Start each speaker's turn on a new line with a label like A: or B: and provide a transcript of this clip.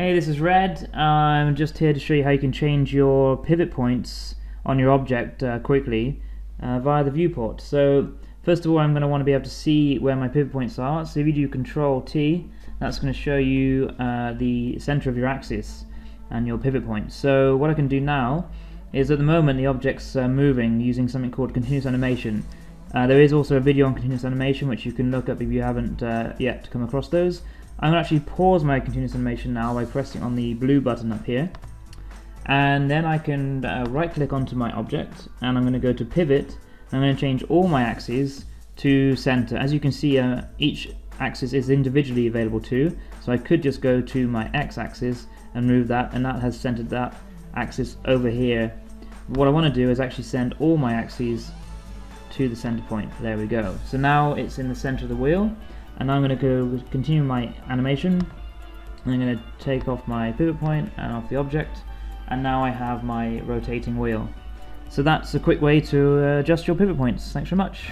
A: Hey, this is Red. I'm just here to show you how you can change your pivot points on your object uh, quickly uh, via the viewport. So first of all, I'm going to want to be able to see where my pivot points are. So if you do Control T, that's going to show you uh, the center of your axis and your pivot point. So what I can do now is at the moment the object's moving using something called continuous animation. Uh, there is also a video on continuous animation which you can look up if you haven't uh, yet come across those. I'm going to actually pause my continuous animation now by pressing on the blue button up here. And then I can uh, right click onto my object and I'm going to go to pivot. and I'm going to change all my axes to center. As you can see, uh, each axis is individually available too. So I could just go to my x-axis and move that and that has centered that axis over here. What I want to do is actually send all my axes to the center point. There we go. So now it's in the center of the wheel and I'm going to go continue my animation. I'm going to take off my pivot point and off the object. And now I have my rotating wheel. So that's a quick way to uh, adjust your pivot points. Thanks very much